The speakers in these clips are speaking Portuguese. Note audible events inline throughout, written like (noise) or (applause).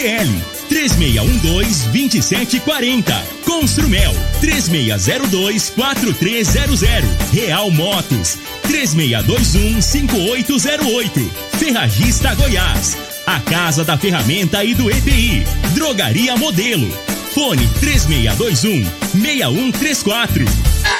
CL 3612-2740. Construmel 3602-4300. Real Motos 3621-5808. Ferragista Goiás. A Casa da Ferramenta e do EPI. Drogaria Modelo. Fone 3621-6134.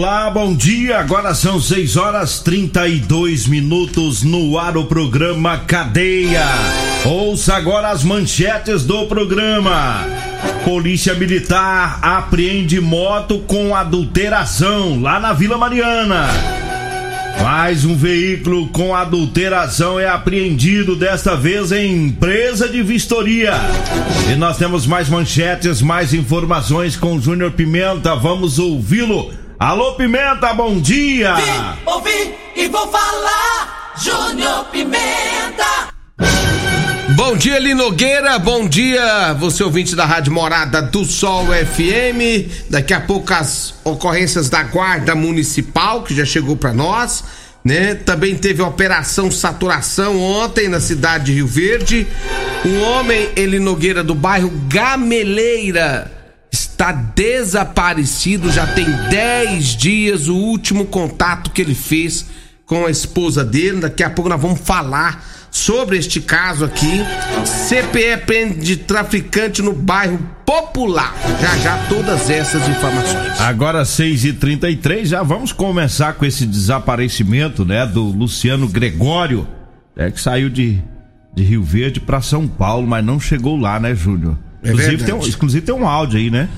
Olá, bom dia. Agora são 6 horas 32 minutos no ar o programa Cadeia. Ouça agora as manchetes do programa. Polícia Militar apreende moto com adulteração lá na Vila Mariana. Mais um veículo com adulteração é apreendido, desta vez em empresa de vistoria. E nós temos mais manchetes, mais informações com Júnior Pimenta. Vamos ouvi-lo Alô Pimenta, bom dia! Vim, ouvi e vou falar, Júnior Pimenta! Bom dia, Linogueira. Bom dia, você ouvinte da Rádio Morada do Sol FM. Daqui a pouco as ocorrências da Guarda Municipal, que já chegou para nós, né? Também teve a operação saturação ontem na cidade de Rio Verde. Um homem, ele Nogueira, do bairro Gameleira, está desaparecido, já tem 10 dias o último contato que ele fez com a esposa dele. Daqui a pouco nós vamos falar sobre este caso aqui. CPE prende traficante no bairro Popular. Já já todas essas informações. Agora 6h33, já vamos começar com esse desaparecimento, né, do Luciano Gregório, é que saiu de, de Rio Verde para São Paulo, mas não chegou lá, né, Júnior? É inclusive, tem um, inclusive tem um áudio aí, né?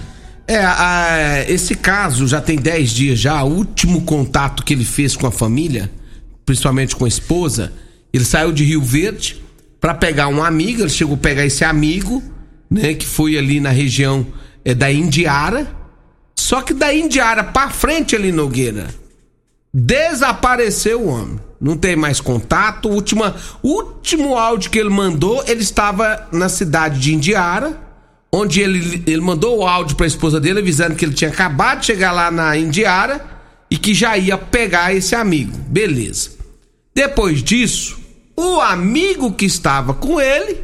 É, a, esse caso já tem 10 dias já, o último contato que ele fez com a família, principalmente com a esposa, ele saiu de Rio Verde para pegar um amigo, ele chegou a pegar esse amigo, né, que foi ali na região é, da Indiara. Só que da Indiara para frente ali Nogueira, desapareceu o homem. Não tem mais contato. Última, último áudio que ele mandou, ele estava na cidade de Indiara onde ele, ele mandou o áudio para a esposa dele avisando que ele tinha acabado de chegar lá na Indiara e que já ia pegar esse amigo. Beleza. Depois disso, o amigo que estava com ele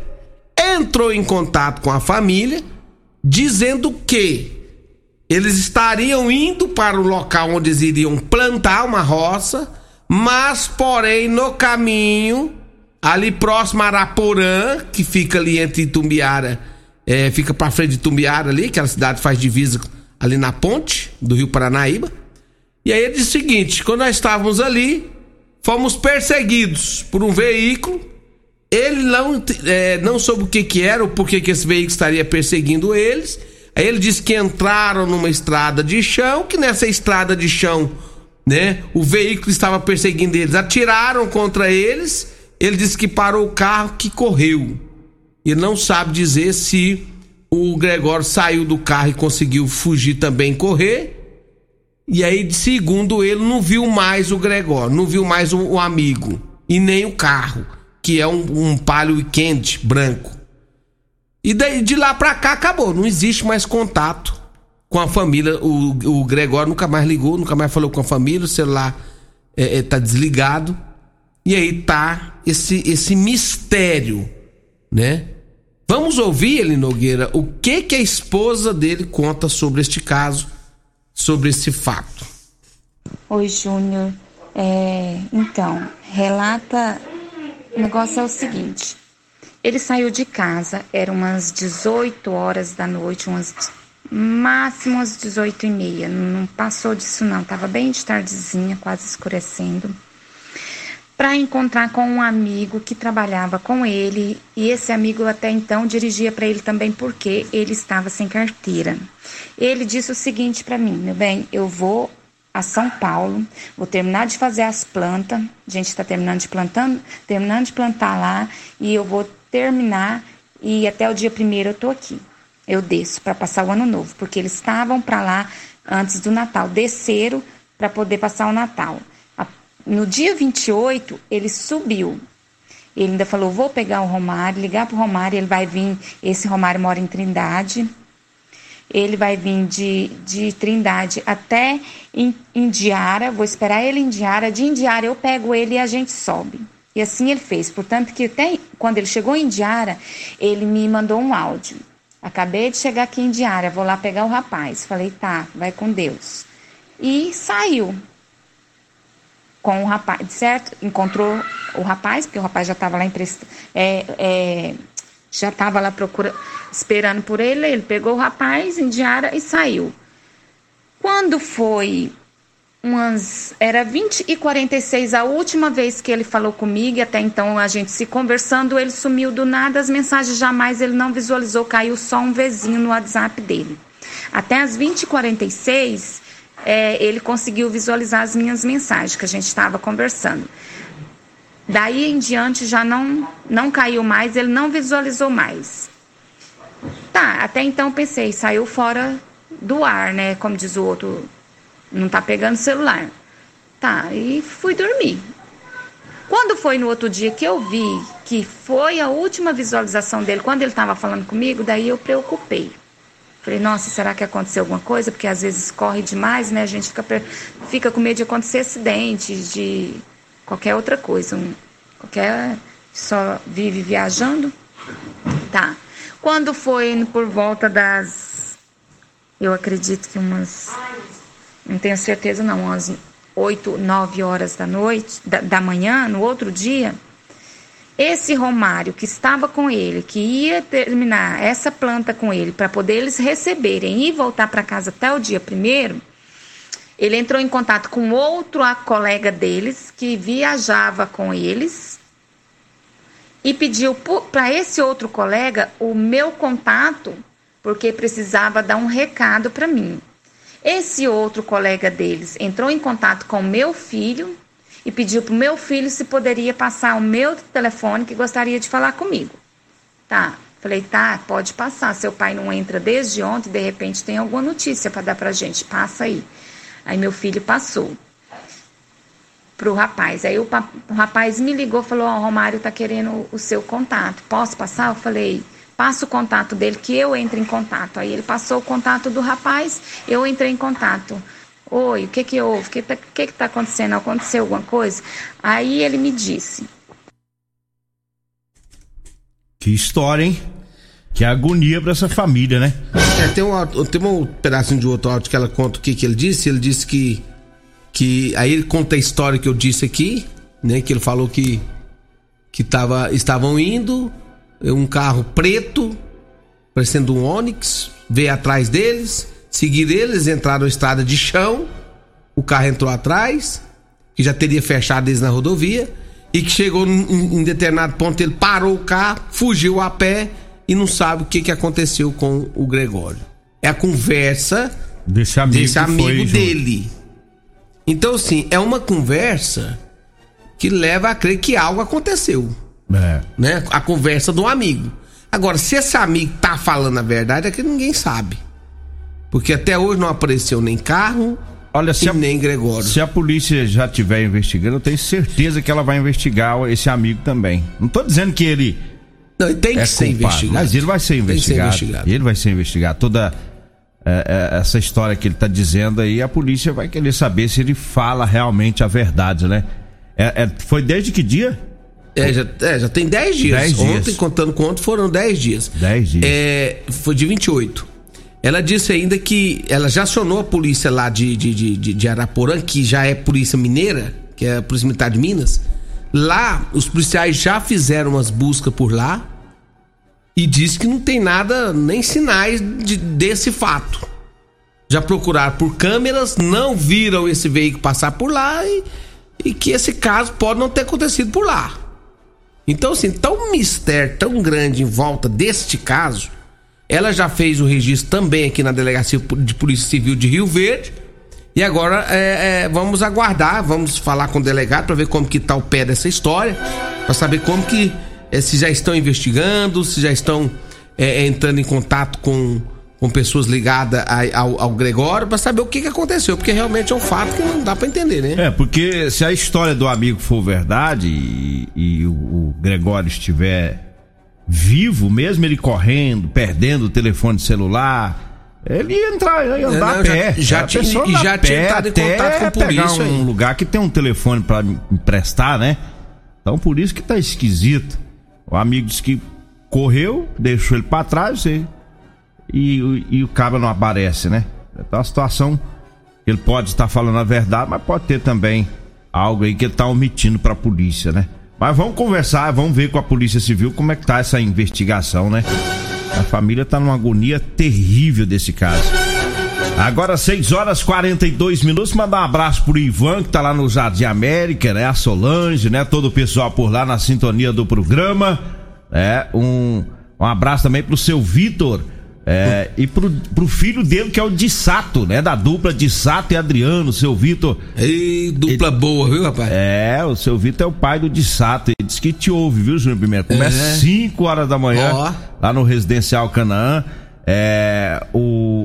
entrou em contato com a família dizendo que eles estariam indo para o local onde eles iriam plantar uma roça, mas porém no caminho ali próximo a Araporã, que fica ali entre Itumbiara é, fica para frente de Tumbiara ali, aquela cidade faz divisa ali na ponte do Rio Paranaíba. E aí ele disse o seguinte: quando nós estávamos ali, fomos perseguidos por um veículo. Ele não, é, não soube o que, que era, ou por que, esse veículo estaria perseguindo eles. Aí ele disse que entraram numa estrada de chão, que nessa estrada de chão, né, o veículo estava perseguindo eles, atiraram contra eles. Ele disse que parou o carro que correu e não sabe dizer se o Gregório saiu do carro e conseguiu fugir também correr. E aí, segundo ele, não viu mais o Gregório, não viu mais o, o amigo e nem o carro, que é um, um Palio Weekend branco. E daí, de lá pra cá acabou, não existe mais contato com a família. O, o Gregório nunca mais ligou, nunca mais falou com a família, o celular é, é, tá desligado. E aí tá esse, esse mistério né? Vamos ouvir, ele Nogueira, o que que a esposa dele conta sobre este caso, sobre esse fato. Oi, Júnior. É, então, relata. O negócio é o seguinte: ele saiu de casa, eram umas 18 horas da noite, umas máximo umas 18 e meia. Não passou disso, não. Tava bem de tardezinha, quase escurecendo para encontrar com um amigo que trabalhava com ele e esse amigo até então dirigia para ele também porque ele estava sem carteira. Ele disse o seguinte para mim, meu bem, eu vou a São Paulo, vou terminar de fazer as plantas, a gente está terminando de plantando, terminando de plantar lá e eu vou terminar e até o dia primeiro eu tô aqui. Eu desço para passar o ano novo, porque eles estavam para lá antes do Natal, desceram para poder passar o Natal. No dia 28, ele subiu. Ele ainda falou: vou pegar o Romário, ligar para o Romário, ele vai vir. Esse Romário mora em Trindade. Ele vai vir de, de Trindade até Indiara. Vou esperar ele em Indiara. De Indiara eu pego ele e a gente sobe. E assim ele fez. Portanto, que até quando ele chegou em Indiara, ele me mandou um áudio. Acabei de chegar aqui em Diária, vou lá pegar o rapaz. Falei, tá, vai com Deus. E saiu com o rapaz, certo? Encontrou o rapaz, porque o rapaz já estava lá emprestando, é, é, já estava lá procura, esperando por ele. Ele pegou o rapaz em Diária e saiu. Quando foi umas. Era 20 e 46 a última vez que ele falou comigo, e até então a gente se conversando, ele sumiu do nada, as mensagens jamais ele não visualizou, caiu só um vizinho no WhatsApp dele. Até as 20 e 46 é, ele conseguiu visualizar as minhas mensagens que a gente estava conversando. Daí em diante já não, não caiu mais, ele não visualizou mais. Tá, até então pensei, saiu fora do ar, né? Como diz o outro não tá pegando celular. Tá, e fui dormir. Quando foi no outro dia que eu vi que foi a última visualização dele, quando ele estava falando comigo, daí eu preocupei. Falei, nossa, será que aconteceu alguma coisa? Porque às vezes corre demais, né? A gente fica, fica com medo de acontecer acidentes, de qualquer outra coisa. Um, qualquer. Só vive viajando. Tá. Quando foi por volta das. Eu acredito que umas não tenho certeza não, às 8, 9 horas da noite, da, da manhã, no outro dia, esse Romário que estava com ele, que ia terminar essa planta com ele para poder eles receberem e voltar para casa até o dia primeiro, ele entrou em contato com outro colega deles que viajava com eles e pediu para esse outro colega o meu contato porque precisava dar um recado para mim. Esse outro colega deles entrou em contato com meu filho e pediu para o meu filho se poderia passar o meu telefone que gostaria de falar comigo. Tá, falei, tá, pode passar. Seu pai não entra desde ontem, de repente tem alguma notícia para dar para gente, passa aí. Aí meu filho passou pro rapaz. Aí o, o rapaz me ligou, falou: Ó, oh, Romário tá querendo o seu contato. Posso passar? Eu falei: passa o contato dele que eu entre em contato. Aí ele passou o contato do rapaz, eu entrei em contato. Oi, o que que houve? O que tá, que que tá acontecendo? Aconteceu alguma coisa? Aí ele me disse. Que história, hein? Que agonia para essa família, né? É, tem um, tem um pedacinho de outro áudio que ela conta o que, que ele disse. Ele disse que. que Aí ele conta a história que eu disse aqui, né? Que ele falou que. que tava, estavam indo um carro preto, parecendo um Onix, veio atrás deles, seguir eles, entraram na estrada de chão, o carro entrou atrás, que já teria fechado eles na rodovia, e que chegou em, em determinado ponto, ele parou o carro, fugiu a pé e não sabe o que, que aconteceu com o Gregório. É a conversa desse amigo, desse amigo dele. Então, assim, é uma conversa que leva a crer que algo aconteceu. É. Né? A conversa do amigo. Agora, se esse amigo tá falando a verdade, é que ninguém sabe. Porque até hoje não apareceu nem carro, Olha, se a, nem Gregório. Se a polícia já estiver investigando, eu tenho certeza que ela vai investigar esse amigo também. Não tô dizendo que ele. Não, ele tem que é ser culpado, investigado. Mas ele vai ser investigado. ser investigado. Ele vai ser investigado. Toda é, é, essa história que ele tá dizendo aí, a polícia vai querer saber se ele fala realmente a verdade, né? É, é foi desde que dia? É, já, já tem 10 dias. Dez Ontem, dias. contando ontem, foram 10 dias. 10 dias. É, foi de 28. Ela disse ainda que ela já acionou a polícia lá de, de, de, de Araporã, que já é polícia mineira, que é a polícia militar de Minas. Lá, os policiais já fizeram umas buscas por lá e diz que não tem nada, nem sinais de, desse fato. Já procuraram por câmeras, não viram esse veículo passar por lá e, e que esse caso pode não ter acontecido por lá. Então, assim, tão mistério tão grande em volta deste caso, ela já fez o registro também aqui na Delegacia de Polícia Civil de Rio Verde. E agora é, é, vamos aguardar, vamos falar com o delegado para ver como que tá o pé dessa história, para saber como que é, se já estão investigando, se já estão é, entrando em contato com, com pessoas ligadas a, ao, ao, Gregório para saber o que, que aconteceu, porque realmente é um fato que não dá para entender, né? É, porque se a história do amigo for verdade e, e o, o Gregório estiver vivo, mesmo ele correndo, perdendo o telefone celular, ele ia entrar, ia andar não, a pé. Já, já, tinha, já tinha entrado em contato com a polícia. um aí. lugar que tem um telefone para emprestar, né? Então por isso que tá esquisito. O amigo disse que correu, deixou ele para trás e, e, e, o cabra não aparece, né? Então a situação, ele pode estar falando a verdade, mas pode ter também algo aí que ele tá omitindo para a polícia, né? Mas vamos conversar, vamos ver com a Polícia Civil como é que tá essa investigação, né? A família tá numa agonia terrível desse caso. Agora 6 horas 42 minutos, mandar um abraço pro Ivan, que tá lá no Jardim América, né? A Solange, né? Todo o pessoal por lá na sintonia do programa. É, um, um abraço também pro seu Vitor. É, e pro, pro filho dele, que é o de Sato, né? Da dupla de Sato e Adriano, seu Vitor. Ei, dupla ele, boa, viu, rapaz? É, o seu Vitor é o pai do de Sato. Ele disse que te ouve, viu, Júnior Pimenta? Começa 5 é. horas da manhã, oh. lá no Residencial Canaã. É, o,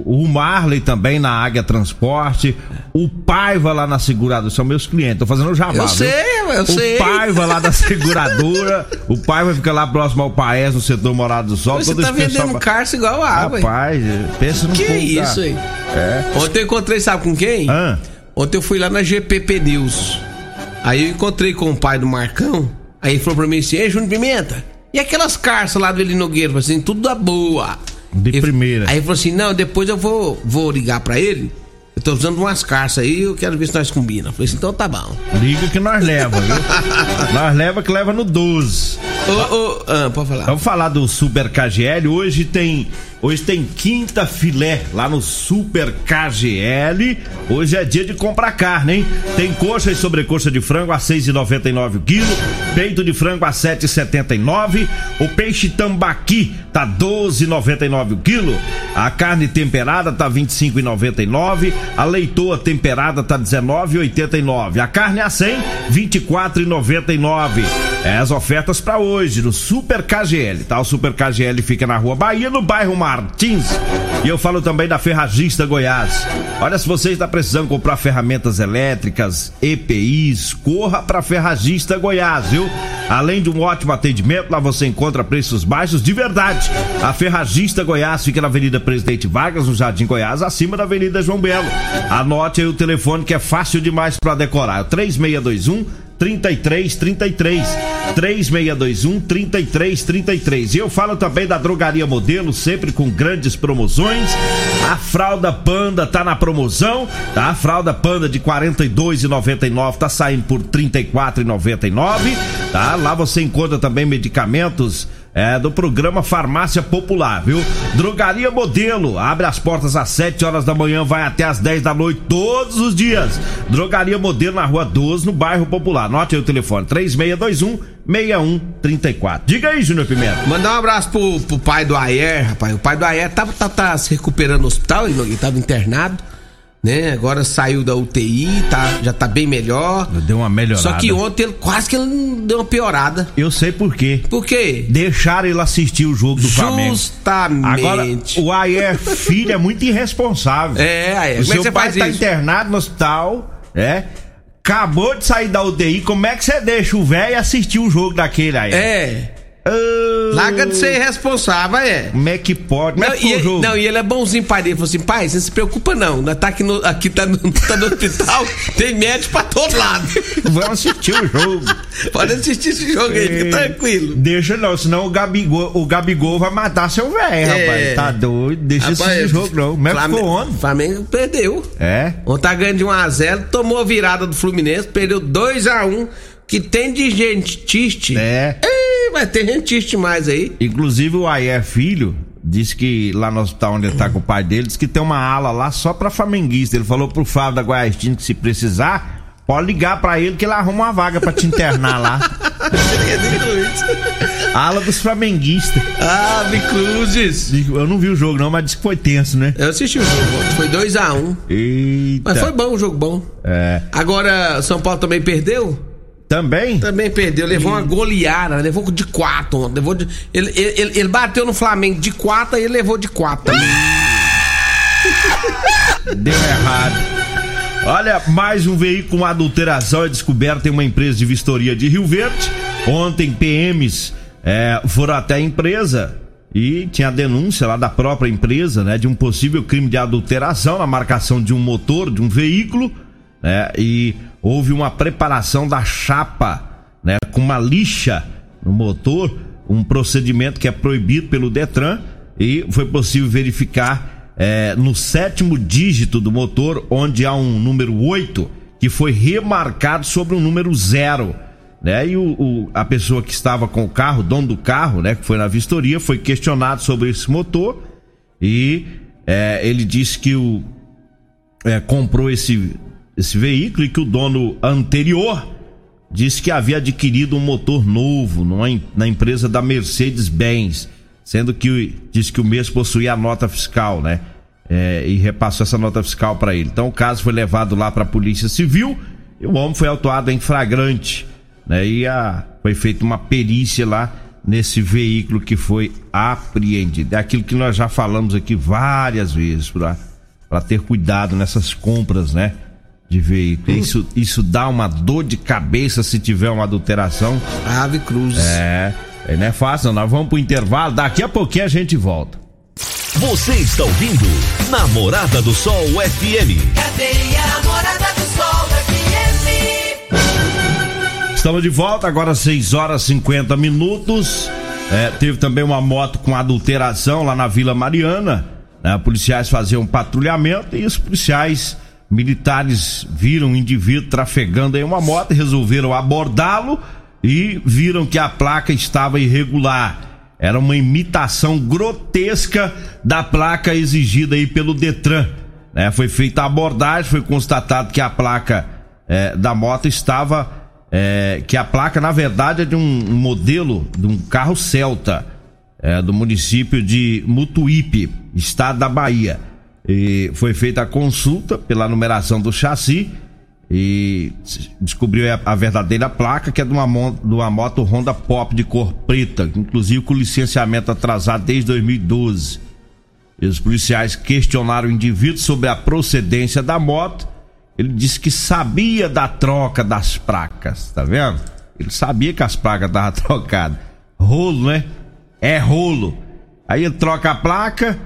o Marley também na Águia Transporte, o Paiva lá na seguradora, são meus clientes, tô fazendo o jabá. Eu sei, eu o sei. O Paiva lá da (laughs) seguradora, o Paiva fica lá próximo ao Paes, no setor Morado do Sol. Você tá vendendo carça igual água. Rapaz, pensa no Que é isso aí? É. Ontem eu encontrei, sabe com quem? Ah. Ontem eu fui lá na GPP News. Aí eu encontrei com o pai do Marcão, aí ele falou pra mim assim, Ei, Júnior Pimenta, e aquelas carças lá do Eli Nogueira? Assim, tudo da boa. De ele, primeira. Aí ele falou assim: não, depois eu vou, vou ligar pra ele. Eu tô usando umas carças aí, eu quero ver se nós combina. Eu falei assim, então tá bom. Liga que nós leva, viu? (laughs) nós leva que leva no 12. Ô, ô, ah, pode falar. Vamos falar do Super KGL. Hoje tem Hoje tem quinta filé lá no Super KGL. Hoje é dia de comprar carne, hein? Tem coxa e sobrecoxa de frango a 6,99 o quilo, peito de frango a 7,79, o peixe tambaqui tá 12,99 o quilo, a carne temperada tá 25,99, a leitoa temperada tá 19,89, a carne a 100 24,99. É as ofertas para hoje no Super KGL, tá? O Super KGL fica na Rua Bahia, no bairro Mar Martins. E eu falo também da Ferragista Goiás. Olha, se você está precisando comprar ferramentas elétricas, EPIs, corra para Ferragista Goiás, viu? Além de um ótimo atendimento, lá você encontra preços baixos de verdade. A Ferragista Goiás fica na Avenida Presidente Vargas, no Jardim Goiás, acima da Avenida João Belo. Anote aí o telefone que é fácil demais para decorar. É o 3621 3333 3621 3333. E eu falo também da Drogaria Modelo, sempre com grandes promoções. A fralda Panda tá na promoção, tá? A fralda Panda de 42,99 tá saindo por 34,99, tá? Lá você encontra também medicamentos é, do programa Farmácia Popular, viu? Drogaria Modelo, abre as portas às 7 horas da manhã, vai até às 10 da noite, todos os dias. Drogaria Modelo na rua 12, no bairro Popular. Note aí o telefone: 3621 6134. Diga aí, Júnior Pimenta. Mandar um abraço pro, pro pai do Ayer, rapaz. O pai do Ayer tá, tá, tá se recuperando no hospital, ele tava internado né? Agora saiu da UTI, tá, já tá bem melhor. Deu uma melhorada. Só que ontem ele, quase que ele deu uma piorada. Eu sei por quê. Por quê? Deixaram ele assistir o jogo do Flamengo. Justamente. Agora, o Ayer filho é muito irresponsável. É, Ayer. O seu pai tá isso? internado no hospital, é? Acabou de sair da UTI, como é que você deixa o velho assistir o jogo daquele aí? É. Uh, Larga de ser irresponsável, é. Como é que pode? Não, e, ele, não, e ele é bonzinho, pai dele. Falou assim: pai, você não se preocupa não. Nós tá aqui no, aqui tá no, (laughs) tá no hospital, tem médico pra todo lado. Vamos assistir o jogo. (laughs) Pode assistir esse jogo aí, fica é, tranquilo. Deixa não, senão o Gabigol, o Gabigol vai matar seu velho, é. rapaz. Tá doido, deixa rapaz, o jogo não. Como é Flamengo, ficou ontem? Flamengo perdeu. É? Ontem tá ganhando de 1x0, tomou a virada do Fluminense, perdeu 2x1 que tem de gentiste. É. Vai ter gentiste mais aí. Inclusive o Ayer Filho disse que lá no hospital onde ele tá com o pai dele, disse que tem uma ala lá só pra flamenguista. Ele falou pro Fábio da Guaiastino que se precisar, pode ligar pra ele que ele arruma uma vaga pra te internar lá. (laughs) Ala dos flamenguistas. Ah, Cruzes. Eu não vi o jogo não, mas disse que foi tenso, né? Eu assisti o jogo, foi 2x1. Um. Eita. Mas foi bom, um jogo bom. É. Agora, São Paulo também perdeu? Também? Também perdeu, levou uma goleada, levou de quatro. Levou de, ele, ele, ele bateu no Flamengo de quatro e ele levou de quatro. (laughs) Deu errado. Olha, mais um veículo com adulteração é descoberto em uma empresa de vistoria de Rio Verde. Ontem, PMs é, foram até a empresa e tinha a denúncia lá da própria empresa, né, de um possível crime de adulteração na marcação de um motor, de um veículo, né, e houve uma preparação da chapa, né, com uma lixa no motor, um procedimento que é proibido pelo Detran e foi possível verificar é, no sétimo dígito do motor, onde há um número 8 que foi remarcado sobre um número zero né? E o, o, a pessoa que estava com o carro, dono do carro, né, que foi na vistoria, foi questionado sobre esse motor e é, ele disse que o, é, comprou esse, esse veículo e que o dono anterior disse que havia adquirido um motor novo numa, na empresa da Mercedes-Benz, sendo que disse que o mesmo possuía a nota fiscal, né? É, e repassou essa nota fiscal para ele. Então o caso foi levado lá para a Polícia Civil e o homem foi autuado em flagrante né? E a, foi feita uma perícia lá nesse veículo que foi apreendido. É aquilo que nós já falamos aqui várias vezes para ter cuidado nessas compras, né? De veículo. Hum. Isso, isso dá uma dor de cabeça se tiver uma adulteração. Ave Cruz. É, é não é fácil, nós vamos pro intervalo, daqui a pouquinho a gente volta. Você está ouvindo Namorada do Sol FM. Cadê a Namorada do Sol Estamos de volta, agora 6 horas 50 minutos. É, teve também uma moto com adulteração lá na Vila Mariana. Né? Policiais faziam um patrulhamento e os policiais militares viram um indivíduo trafegando em uma moto e resolveram abordá-lo e viram que a placa estava irregular. Era uma imitação grotesca da placa exigida aí pelo Detran. Né? Foi feita a abordagem, foi constatado que a placa é, da moto estava é, que a placa, na verdade, é de um, modelo de um carro Celta, é, do município de Mutuípe, estado da Bahia. E foi feita a consulta pela numeração do chassi e descobriu a, verdadeira placa, que é de uma, de uma moto Honda Pop de cor preta, inclusive com licenciamento atrasado desde 2012. E os policiais questionaram o indivíduo sobre a procedência da moto ele disse que sabia da troca das placas, tá vendo? Ele sabia que as placas estavam (laughs) trocadas. Rolo, né? É rolo. Aí ele troca a placa,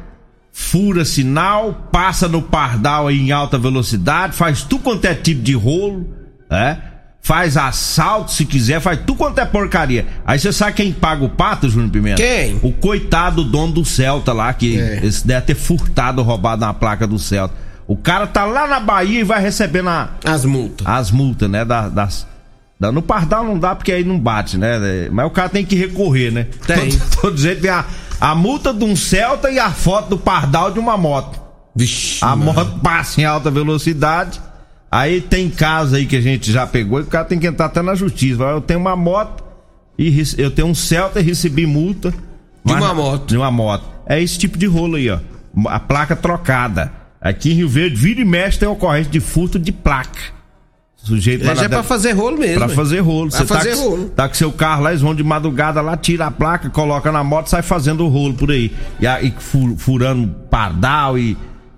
fura sinal, passa no pardal aí em alta velocidade, faz tudo quanto é tipo de rolo, né? Faz assalto se quiser, faz tudo quanto é porcaria. Aí você sabe quem paga o pato, Júnior Pimenta? Quem? O coitado dono do Celta lá, que é. esse deve ter furtado, roubado na placa do Celta. O cara tá lá na Bahia e vai recebendo a, as multas. As multas, né? Das, das, da, no Pardal não dá porque aí não bate, né? Mas o cara tem que recorrer, né? Tem. (laughs) Todo, todo jeito tem a, a multa de um Celta e a foto do Pardal de uma moto. Vixe. A mano. moto passa em alta velocidade. Aí tem casos aí que a gente já pegou e o cara tem que entrar até na justiça. Eu tenho uma moto e eu tenho um Celta e recebi multa. De uma moto. De uma moto. É esse tipo de rolo aí, ó. A placa trocada. Aqui em Rio Verde, vira e mexe tem ocorrência de furto de placa. Sujeito é, já é pra fazer rolo mesmo. Pra fazer rolo. Você tá, rolo. tá com seu carro lá, eles vão de madrugada lá, tira a placa, coloca na moto, sai fazendo o rolo por aí. E, e furando pardal e,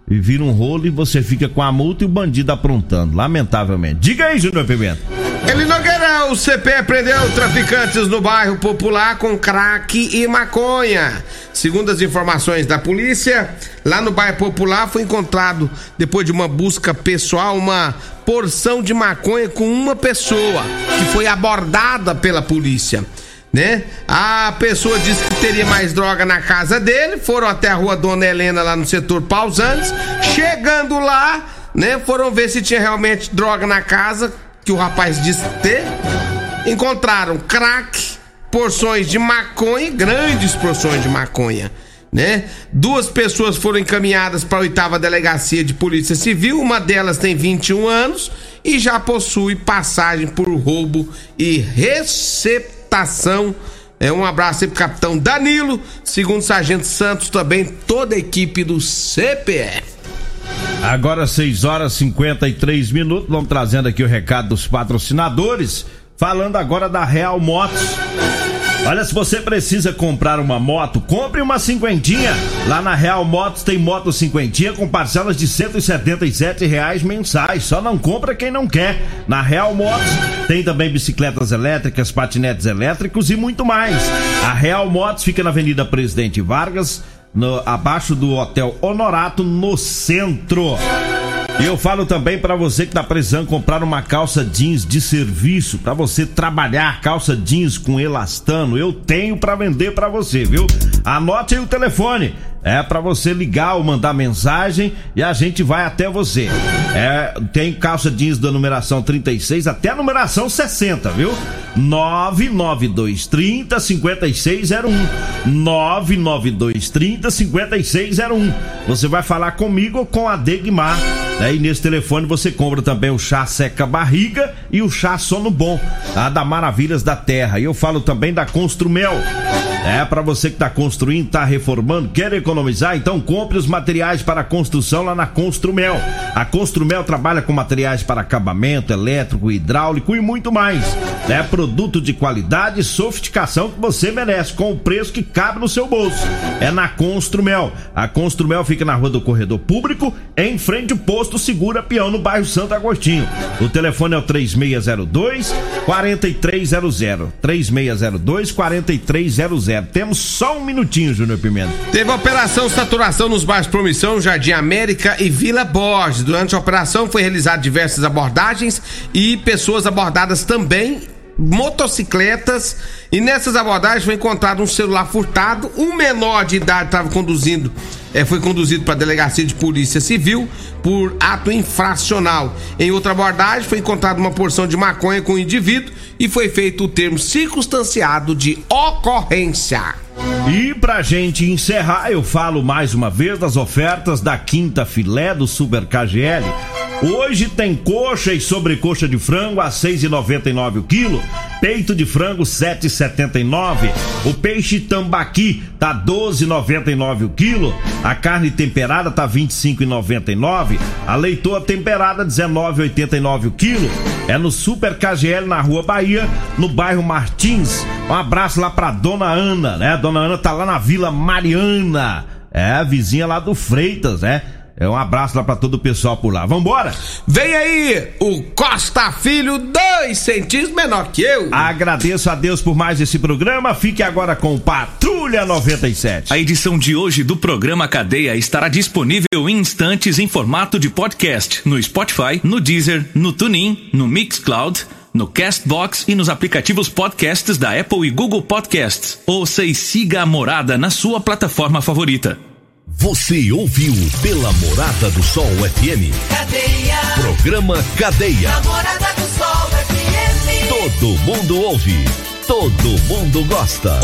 e vira um rolo e você fica com a multa e o bandido aprontando, lamentavelmente. Diga aí, Júnior Pimenta. Ele Nogueira, o CP prendeu traficantes no bairro Popular com crack e maconha. Segundo as informações da polícia, lá no bairro Popular foi encontrado, depois de uma busca pessoal, uma porção de maconha com uma pessoa que foi abordada pela polícia. Né? A pessoa disse que teria mais droga na casa dele, foram até a rua Dona Helena lá no setor Pausantes. Chegando lá, né, foram ver se tinha realmente droga na casa que o rapaz disse ter. Encontraram crack, porções de maconha, grandes porções de maconha. Né? Duas pessoas foram encaminhadas para a oitava delegacia de polícia civil, uma delas tem 21 anos e já possui passagem por roubo e receptação. É um abraço aí pro capitão Danilo, segundo sargento Santos também toda a equipe do CPF. Agora 6 horas e 53 minutos, vamos trazendo aqui o recado dos patrocinadores. falando agora da Real Motos. Olha, se você precisa comprar uma moto, compre uma cinquentinha. Lá na Real Motos tem moto cinquentinha com parcelas de 177 reais mensais. Só não compra quem não quer. Na Real Motos tem também bicicletas elétricas, patinetes elétricos e muito mais. A Real Motos fica na Avenida Presidente Vargas, no, abaixo do Hotel Honorato, no centro. E eu falo também para você que tá precisando comprar uma calça jeans de serviço, para você trabalhar calça jeans com elastano, eu tenho para vender para você, viu? Anote aí o telefone. É para você ligar ou mandar mensagem e a gente vai até você. É, tem calça jeans da numeração 36 até a numeração 60, viu? 99230 5601. 99230 5601. Você vai falar comigo ou com a Degmar. Né? E nesse telefone você compra também o chá seca barriga e o chá sono bom, a da Maravilhas da Terra. E eu falo também da Construmel. É para você que tá construindo, tá reformando, quer economizar, então compre os materiais para construção lá na Construmel. A Construmel trabalha com materiais para acabamento, elétrico, hidráulico e muito mais. É produto de qualidade e sofisticação que você merece, com o preço que cabe no seu bolso. É na Construmel. A Construmel fica na Rua do Corredor Público, em frente ao posto Segura Peão, no bairro Santo Agostinho. O telefone é o 3602 4300. 3602 4300. Temos só um minutinho, Júnior Pimenta. Teve operação saturação nos bairros Promissão, Jardim América e Vila Borges. Durante a operação foi realizada diversas abordagens e pessoas abordadas também motocicletas e nessas abordagens foi encontrado um celular furtado. Um menor de idade estava conduzindo, é, foi conduzido para a delegacia de polícia civil por ato infracional. Em outra abordagem foi encontrada uma porção de maconha com o indivíduo e foi feito o termo circunstanciado de ocorrência. E pra gente encerrar, eu falo mais uma vez das ofertas da quinta filé do Super KGL. Hoje tem coxa e sobrecoxa de frango a 6,99 o quilo, peito de frango 7,79, o peixe tambaqui tá 12,99 o quilo, a carne temperada tá 25,99, a leitoa temperada 19,89 o quilo. É no Super KGL na Rua Bahia, no bairro Martins. Um abraço lá pra Dona Ana, né? Dona Ana tá lá na Vila Mariana. É, vizinha lá do Freitas, né? É um abraço lá pra todo o pessoal por lá. Vambora? Vem aí o Costa Filho, dois centímetros menor que eu. Agradeço a Deus por mais esse programa. Fique agora com Patrulha 97. A edição de hoje do programa Cadeia estará disponível em instantes em formato de podcast no Spotify, no Deezer, no TuneIn, no Mixcloud, no Castbox e nos aplicativos podcasts da Apple e Google Podcasts. Ouça e siga a morada na sua plataforma favorita. Você ouviu pela Morada do Sol FM. Cadeia. Programa Cadeia. Namorada do Sol FM. Todo mundo ouve. Todo mundo gosta.